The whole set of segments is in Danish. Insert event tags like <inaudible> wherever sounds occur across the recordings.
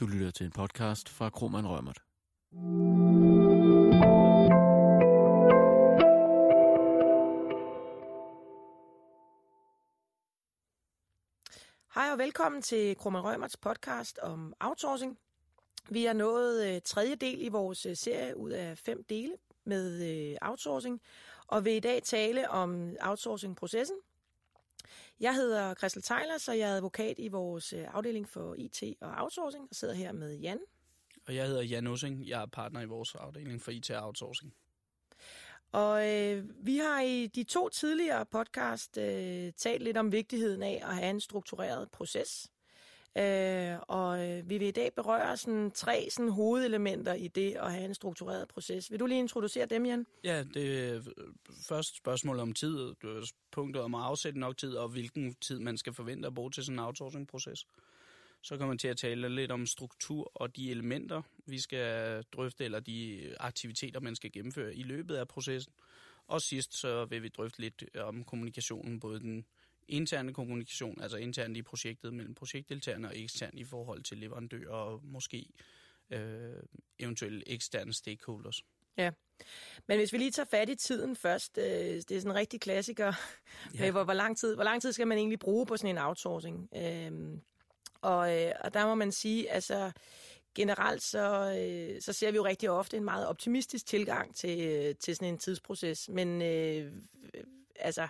Du lytter til en podcast fra Kroman Rømert. Hej og velkommen til Kroman Rømerts podcast om outsourcing. Vi er nået øh, tredje del i vores øh, serie ud af fem dele med øh, outsourcing, og vil i dag tale om outsourcing-processen. Jeg hedder Christel Tejler, så jeg er advokat i vores øh, afdeling for IT og outsourcing, og sidder her med Jan. Og jeg hedder Jan Ussing. Jeg er partner i vores afdeling for IT og outsourcing. Og øh, vi har i de to tidligere podcast øh, talt lidt om vigtigheden af at have en struktureret proces. Øh, og øh, vi vil i dag berøre sådan, tre sådan, hovedelementer i det at have en struktureret proces. Vil du lige introducere dem, Jan? Ja, det øh, er først spørgsmål om tid, øh, punktet om at afsætte nok tid, og hvilken tid man skal forvente at bruge til sådan en outsourcing-proces. Så kommer man til at tale lidt om struktur og de elementer, vi skal drøfte, eller de aktiviteter, man skal gennemføre i løbet af processen. Og sidst så vil vi drøfte lidt om kommunikationen, både den interne kommunikation, altså internt i projektet mellem projektdeltagerne og eksternt i forhold til leverandører og måske øh, eventuelle eksterne stakeholders. Ja, men hvis vi lige tager fat i tiden først, øh, det er sådan en rigtig klassiker, ja. med hvor, hvor, lang tid, hvor lang tid skal man egentlig bruge på sådan en outsourcing? Øh, og, øh, og der må man sige, altså generelt så, øh, så ser vi jo rigtig ofte en meget optimistisk tilgang til, øh, til sådan en tidsproces, men øh, altså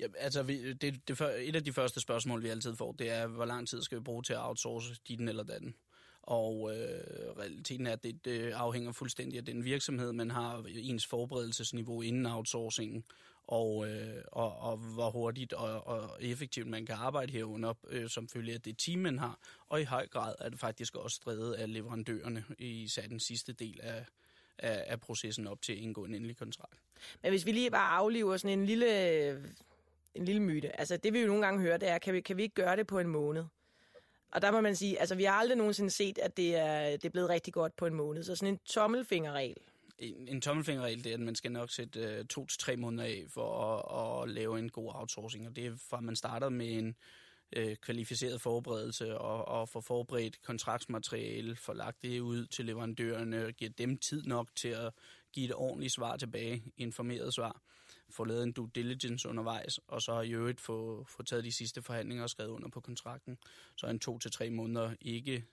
Ja, altså, vi, det, det, et af de første spørgsmål, vi altid får, det er, hvor lang tid skal vi bruge til at outsource din eller den? Og øh, realiteten er, at det, det afhænger fuldstændig af den virksomhed, man har, ens forberedelsesniveau inden outsourcingen, og, øh, og, og hvor hurtigt og, og effektivt man kan arbejde herunder, øh, som følge af det team, man har. Og i høj grad er det faktisk også drevet af leverandørerne, især den sidste del af, af, af processen op til at indgå en endelig kontrakt. Men hvis vi lige bare aflever sådan en lille en lille myte. Altså det vi jo nogle gange hører, det er, kan vi, kan vi ikke gøre det på en måned? Og der må man sige, altså vi har aldrig nogensinde set, at det er, det er blevet rigtig godt på en måned. Så sådan en tommelfingerregel. En, en tommelfingerregel, det er, at man skal nok sætte uh, to til tre måneder af for at, at lave en god outsourcing. Og det er fra, at man starter med en uh, kvalificeret forberedelse og, og får forberedt kontraktsmateriale, får lagt det ud til leverandørerne, og giver dem tid nok til at give et ordentligt svar tilbage, informeret svar få lavet en due diligence undervejs, og så i øvrigt få, få taget de sidste forhandlinger og skrevet under på kontrakten. Så en to til tre måneder ikke...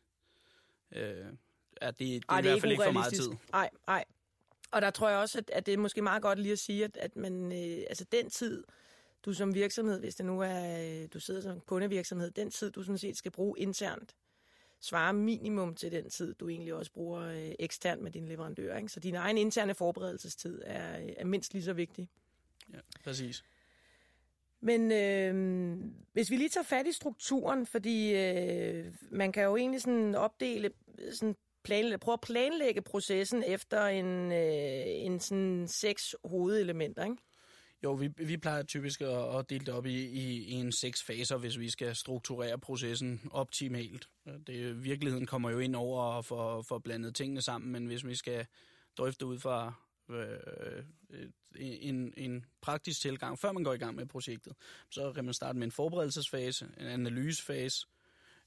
Øh, er det, det er Ej, det er i hvert fald ikke for meget tid. Nej, nej. Og der tror jeg også, at, at det er måske meget godt lige at sige, at, at man, øh, altså den tid, du som virksomhed, hvis det nu er, øh, du sidder som kundevirksomhed, den tid, du sådan set skal bruge internt, svarer minimum til den tid, du egentlig også bruger øh, eksternt med din leverandør. Ikke? Så din egen interne forberedelsestid er, øh, er mindst lige så vigtig. Ja, præcis. Men øh, hvis vi lige tager fat i strukturen, fordi øh, man kan jo egentlig sådan opdele, sådan planlægge, prøve at planlægge processen efter en, øh, en sådan seks hovedelementer, ikke? Jo, vi, vi plejer typisk at, at dele det op i, i, i en seks faser, hvis vi skal strukturere processen optimalt. Det, virkeligheden kommer jo ind over og får, får blandet tingene sammen, men hvis vi skal drøfte ud fra Øh, øh, en, en praktisk tilgang, før man går i gang med projektet. Så kan man starte med en forberedelsesfase, en analysefase,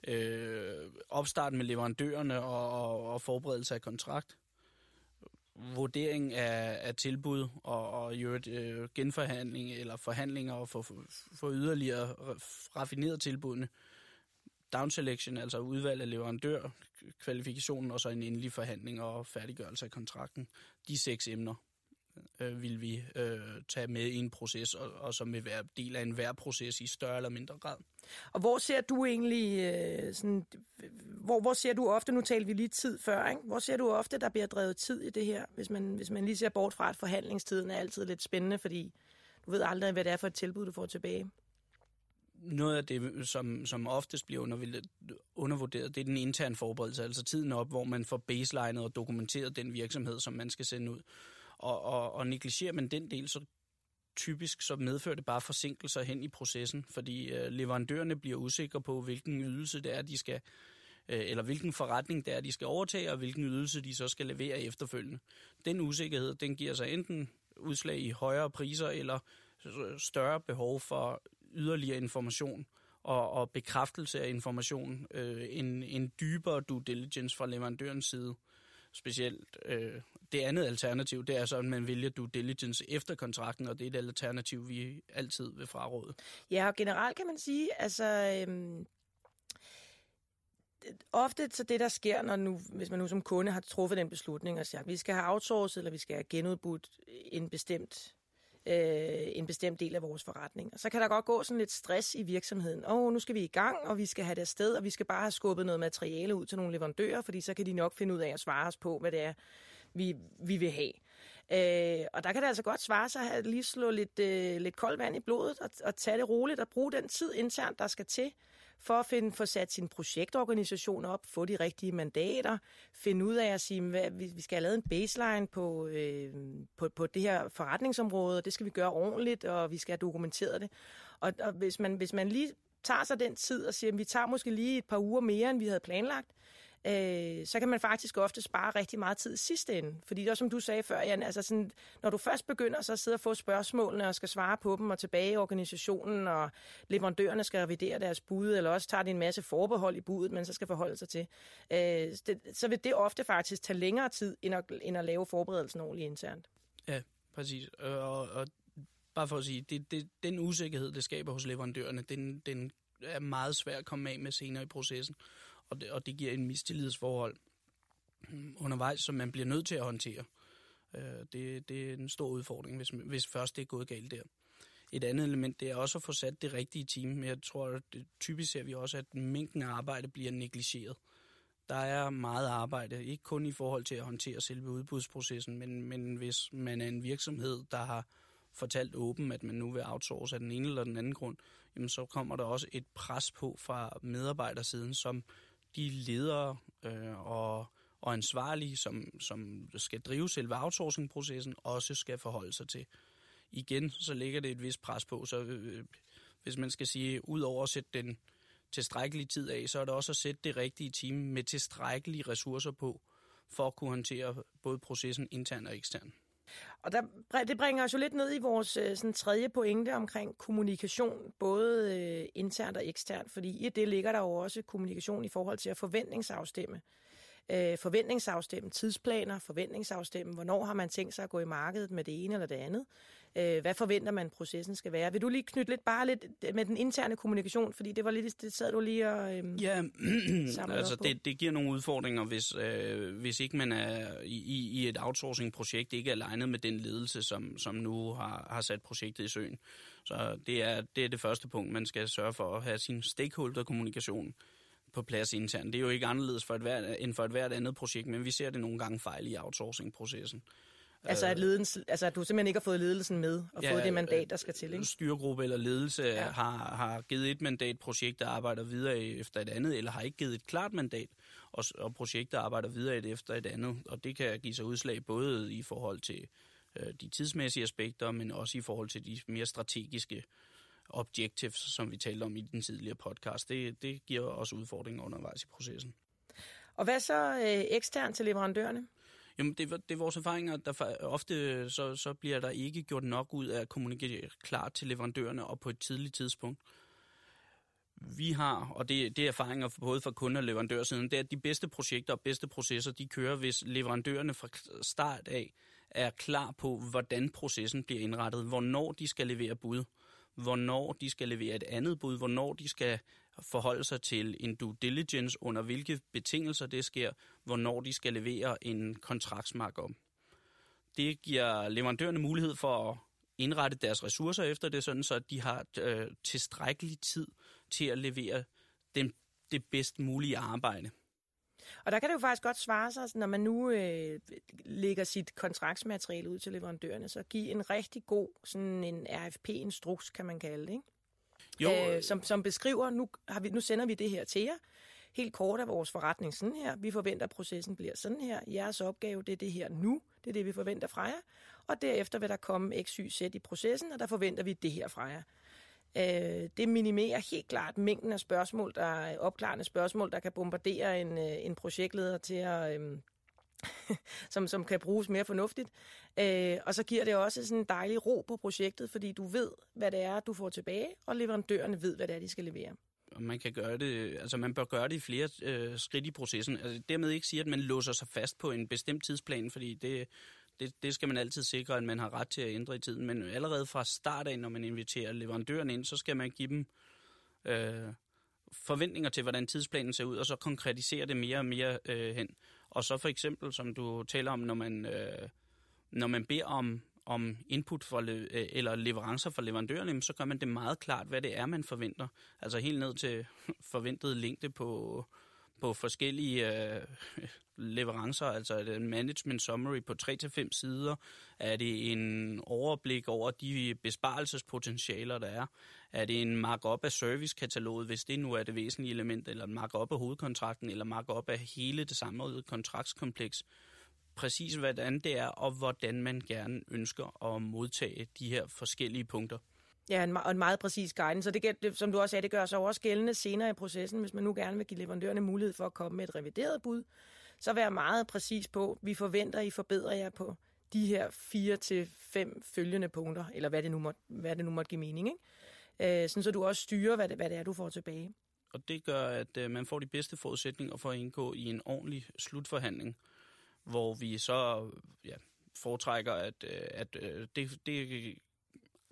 øh, opstart med leverandørerne og, og, og forberedelse af kontrakt, vurdering af, af tilbud og, og i øvrigt øh, genforhandling eller forhandlinger og for, for yderligere raffineret tilbudene. Down selection, altså udvalg af leverandør, kvalifikationen og så en endelig forhandling og færdiggørelse af kontrakten. De seks emner øh, vil vi øh, tage med i en proces, og, og som vil være del af en hver proces i større eller mindre grad. Og hvor ser du egentlig, øh, sådan, hvor, hvor ser du ofte, nu talte vi lige tid før, ikke? hvor ser du ofte, der bliver drevet tid i det her, hvis man, hvis man lige ser bort fra, at forhandlingstiden er altid lidt spændende, fordi du ved aldrig, hvad det er for et tilbud, du får tilbage? Noget af det, som, som oftest bliver undervurderet, det er den interne forberedelse, altså tiden op, hvor man får baselinet og dokumenteret den virksomhed, som man skal sende ud. Og, og, og negligerer man den del, så typisk så medfører det bare forsinkelser hen i processen, fordi øh, leverandørerne bliver usikre på, hvilken ydelse det er, de skal øh, eller hvilken forretning det er, de skal overtage, og hvilken ydelse de så skal levere efterfølgende. Den usikkerhed, den giver sig enten udslag i højere priser, eller større behov for yderligere information og, og bekræftelse af information, øh, en, en dybere due diligence fra leverandørens side. Specielt øh, det andet alternativ, det er så, at man vælger due diligence efter kontrakten, og det er et alternativ, vi altid vil fraråde. Ja, og generelt kan man sige, altså... Øhm ofte så det, der sker, når nu, hvis man nu som kunde har truffet den beslutning og siger, at vi skal have outsourcet, eller vi skal have genudbudt en bestemt, øh, en bestemt del af vores forretning. Og så kan der godt gå sådan lidt stress i virksomheden. Åh, oh, nu skal vi i gang, og vi skal have det afsted, og vi skal bare have skubbet noget materiale ud til nogle leverandører, fordi så kan de nok finde ud af at svare os på, hvad det er, vi, vi vil have. Øh, og der kan det altså godt svare sig at lige slå lidt, øh, lidt koldt vand i blodet og, og tage det roligt og bruge den tid internt, der skal til for at finde, få sat sin projektorganisation op, få de rigtige mandater, finde ud af at sige, hvad, vi skal have lavet en baseline på, øh, på, på det her forretningsområde, og det skal vi gøre ordentligt, og vi skal have dokumenteret det. Og, og hvis, man, hvis man lige tager sig den tid og siger, at vi tager måske lige et par uger mere, end vi havde planlagt, øh, så kan man faktisk ofte spare rigtig meget tid i sidste ende. Fordi det er som du sagde før, Jan, altså sådan, når du først begynder så at sidde og få spørgsmålene og skal svare på dem og tilbage i organisationen, og leverandørerne skal revidere deres bud, eller også tager de en masse forbehold i budet, man så skal forholde sig til, øh, det, så vil det ofte faktisk tage længere tid, end at, end at lave forberedelsen ordentligt internt. Ja, præcis. Øh, og, og bare for at sige, det, det, den usikkerhed, det skaber hos leverandørerne, den, den er meget svær at komme af med senere i processen og det, og det giver en mistillidsforhold mm, undervejs, som man bliver nødt til at håndtere. Øh, det, det er en stor udfordring, hvis, hvis først det er gået galt der. Et andet element, det er også at få sat det rigtige team. Men jeg tror, at det, typisk ser vi også, at mængden af arbejde bliver negligeret. Der er meget arbejde, ikke kun i forhold til at håndtere selve udbudsprocessen, men, men hvis man er en virksomhed, der har fortalt åben, at man nu vil outsource af den ene eller den anden grund, jamen så kommer der også et pres på fra medarbejdersiden, som de ledere øh, og, og ansvarlige, som, som skal drive selve outsourcing-processen, også skal forholde sig til. Igen, så ligger det et vist pres på, så øh, øh, hvis man skal sige, ud over at sætte den tilstrækkelige tid af, så er det også at sætte det rigtige team med tilstrækkelige ressourcer på, for at kunne håndtere både processen intern og ekstern. Og der, det bringer os jo lidt ned i vores øh, sådan, tredje pointe omkring kommunikation, både øh, internt og eksternt, fordi i det ligger der jo også kommunikation i forhold til at forventningsafstemme. Øh, forventningsafstemme tidsplaner, forventningsafstemme, hvornår har man tænkt sig at gå i markedet med det ene eller det andet. Øh, hvad forventer man, processen skal være? Vil du lige knytte lidt bare lidt med den interne kommunikation, fordi det var lidt, det sad du lige og øh, Ja, <clears throat> altså det, det giver nogle udfordringer, hvis, øh, hvis ikke man er i, i et outsourcing-projekt, ikke er alignet med den ledelse, som, som nu har, har sat projektet i søen. Så det er, det er det første punkt, man skal sørge for at have sin stakeholder-kommunikation på plads internt. Det er jo ikke anderledes for et hvert, end for et hvert andet projekt, men vi ser det nogle gange fejl i outsourcing-processen. Altså at, ledens, altså at du simpelthen ikke har fået ledelsen med og ja, fået det mandat, der skal til, ikke? Styregruppe eller ledelse ja. har, har givet et mandat, projektet arbejder videre efter et andet, eller har ikke givet et klart mandat, og, og projektet arbejder videre efter et andet. Og det kan give sig udslag både i forhold til øh, de tidsmæssige aspekter, men også i forhold til de mere strategiske objectives, som vi talte om i den tidligere podcast. Det, det giver også udfordringer undervejs i processen. Og hvad så øh, eksternt til leverandørerne? Jamen, det, det er vores erfaringer, der ofte så, så bliver der ikke gjort nok ud af at kommunikere klart til leverandørerne og på et tidligt tidspunkt. Vi har, og det, det er erfaringer både fra kunde- og leverandørsiden, det er, at de bedste projekter og bedste processer, de kører, hvis leverandørerne fra start af er klar på, hvordan processen bliver indrettet, hvornår de skal levere bud, hvornår de skal levere et andet bud, hvornår de skal forholde sig til en due diligence, under hvilke betingelser det sker, hvornår de skal levere en kontraktsmark om. Det giver leverandørerne mulighed for at indrette deres ressourcer efter det, sådan så at de har øh, tilstrækkelig tid til at levere den, det bedst mulige arbejde. Og der kan det jo faktisk godt svare sig, når man nu øh, lægger sit kontraktsmateriale ud til leverandørerne, så give en rigtig god sådan en RFP-instruks, kan man kalde det, ikke? Jo. Øh, som, som beskriver, nu, har vi, nu sender vi det her til jer. Helt kort af vores forretning sådan her. Vi forventer, at processen bliver sådan her. Jeres opgave, det er det her nu. Det er det, vi forventer fra jer. Og derefter vil der komme x, y, z i processen, og der forventer vi det her fra jer. Øh, det minimerer helt klart mængden af spørgsmål, der er opklarende spørgsmål, der kan bombardere en, øh, en projektleder til at... Øh, <laughs> som, som kan bruges mere fornuftigt. Øh, og så giver det også sådan en dejlig ro på projektet, fordi du ved, hvad det er, du får tilbage, og leverandørerne ved, hvad det er, de skal levere. man kan gøre det, altså man bør gøre det i flere øh, skridt i processen. Altså, dermed ikke sige, at man låser sig fast på en bestemt tidsplan, fordi det, det, det skal man altid sikre, at man har ret til at ændre i tiden. Men allerede fra start af, når man inviterer leverandøren ind, så skal man give dem øh, forventninger til, hvordan tidsplanen ser ud, og så konkretisere det mere og mere øh, hen. Og så for eksempel, som du taler om, når man, øh, når man beder om, om input for le, øh, eller leverancer fra leverandøren, så gør man det meget klart, hvad det er, man forventer. Altså helt ned til <laughs> forventet længde på, på forskellige øh, leverancer, altså en management summary på 3-5 sider, er det en overblik over de besparelsespotentialer, der er, er det en markup af servicekataloget, hvis det nu er det væsentlige element, eller en markup af hovedkontrakten, eller markup af hele det samlede kontraktskompleks, præcis hvordan det er, og hvordan man gerne ønsker at modtage de her forskellige punkter. Ja, en, og en meget præcis guidance. Så det, det, som du også sagde, det gør sig også gældende senere i processen, hvis man nu gerne vil give leverandørerne mulighed for at komme med et revideret bud, så vær meget præcis på, vi forventer, I forbedrer jer på de her fire til fem følgende punkter, eller hvad det nu måtte, hvad det nu måtte give mening. Ikke? Øh, sådan så du også styrer, hvad det, hvad det er, du får tilbage. Og det gør, at øh, man får de bedste forudsætninger for at indgå i en ordentlig slutforhandling, hvor vi så ja, foretrækker, at, øh, at øh, det, det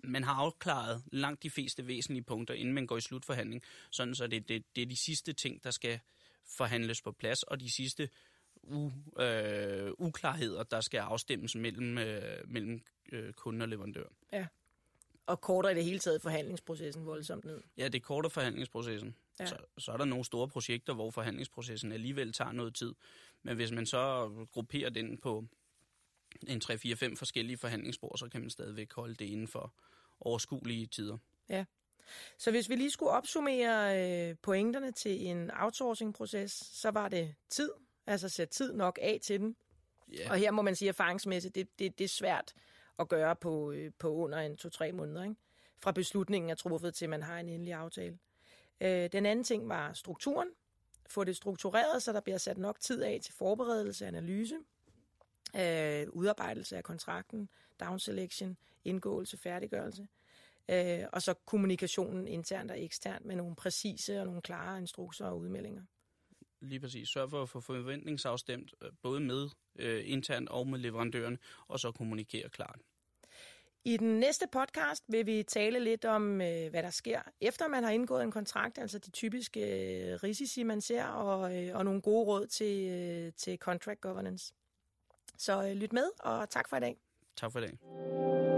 man har afklaret langt de fleste væsentlige punkter, inden man går i slutforhandling, sådan så det, det, det er de sidste ting, der skal forhandles på plads, og de sidste u, øh, uklarheder, der skal afstemmes mellem, øh, mellem øh, kunde og leverandør. Ja. Og kortere i det hele taget forhandlingsprocessen voldsomt ned. Ja, det korter forhandlingsprocessen. Ja. Så, så er der nogle store projekter, hvor forhandlingsprocessen alligevel tager noget tid. Men hvis man så grupperer den på en 3-4-5 forskellige forhandlingsspor, så kan man stadigvæk holde det inden for overskuelige tider. Ja. Så hvis vi lige skulle opsummere øh, pointerne til en outsourcing-proces, så var det tid, altså sætte tid nok af til den. Yeah. Og her må man sige erfaringsmæssigt, det, det, det er svært at gøre på, øh, på under en to-tre måneder, ikke? fra beslutningen er truffet til, man har en endelig aftale. Øh, den anden ting var strukturen. Få det struktureret, så der bliver sat nok tid af til forberedelse, analyse, øh, udarbejdelse af kontrakten, down selection, indgåelse, færdiggørelse. Øh, og så kommunikationen internt og eksternt med nogle præcise og nogle klare instrukser og udmeldinger. Lige præcis. Sørg for at få forventningsafstemt øh, både med øh, internt og med leverandøren, og så kommunikere klart. I den næste podcast vil vi tale lidt om, øh, hvad der sker, efter man har indgået en kontrakt, altså de typiske øh, risici, man ser, og, øh, og nogle gode råd til, øh, til contract governance. Så øh, lyt med, og tak for i dag. Tak for i dag.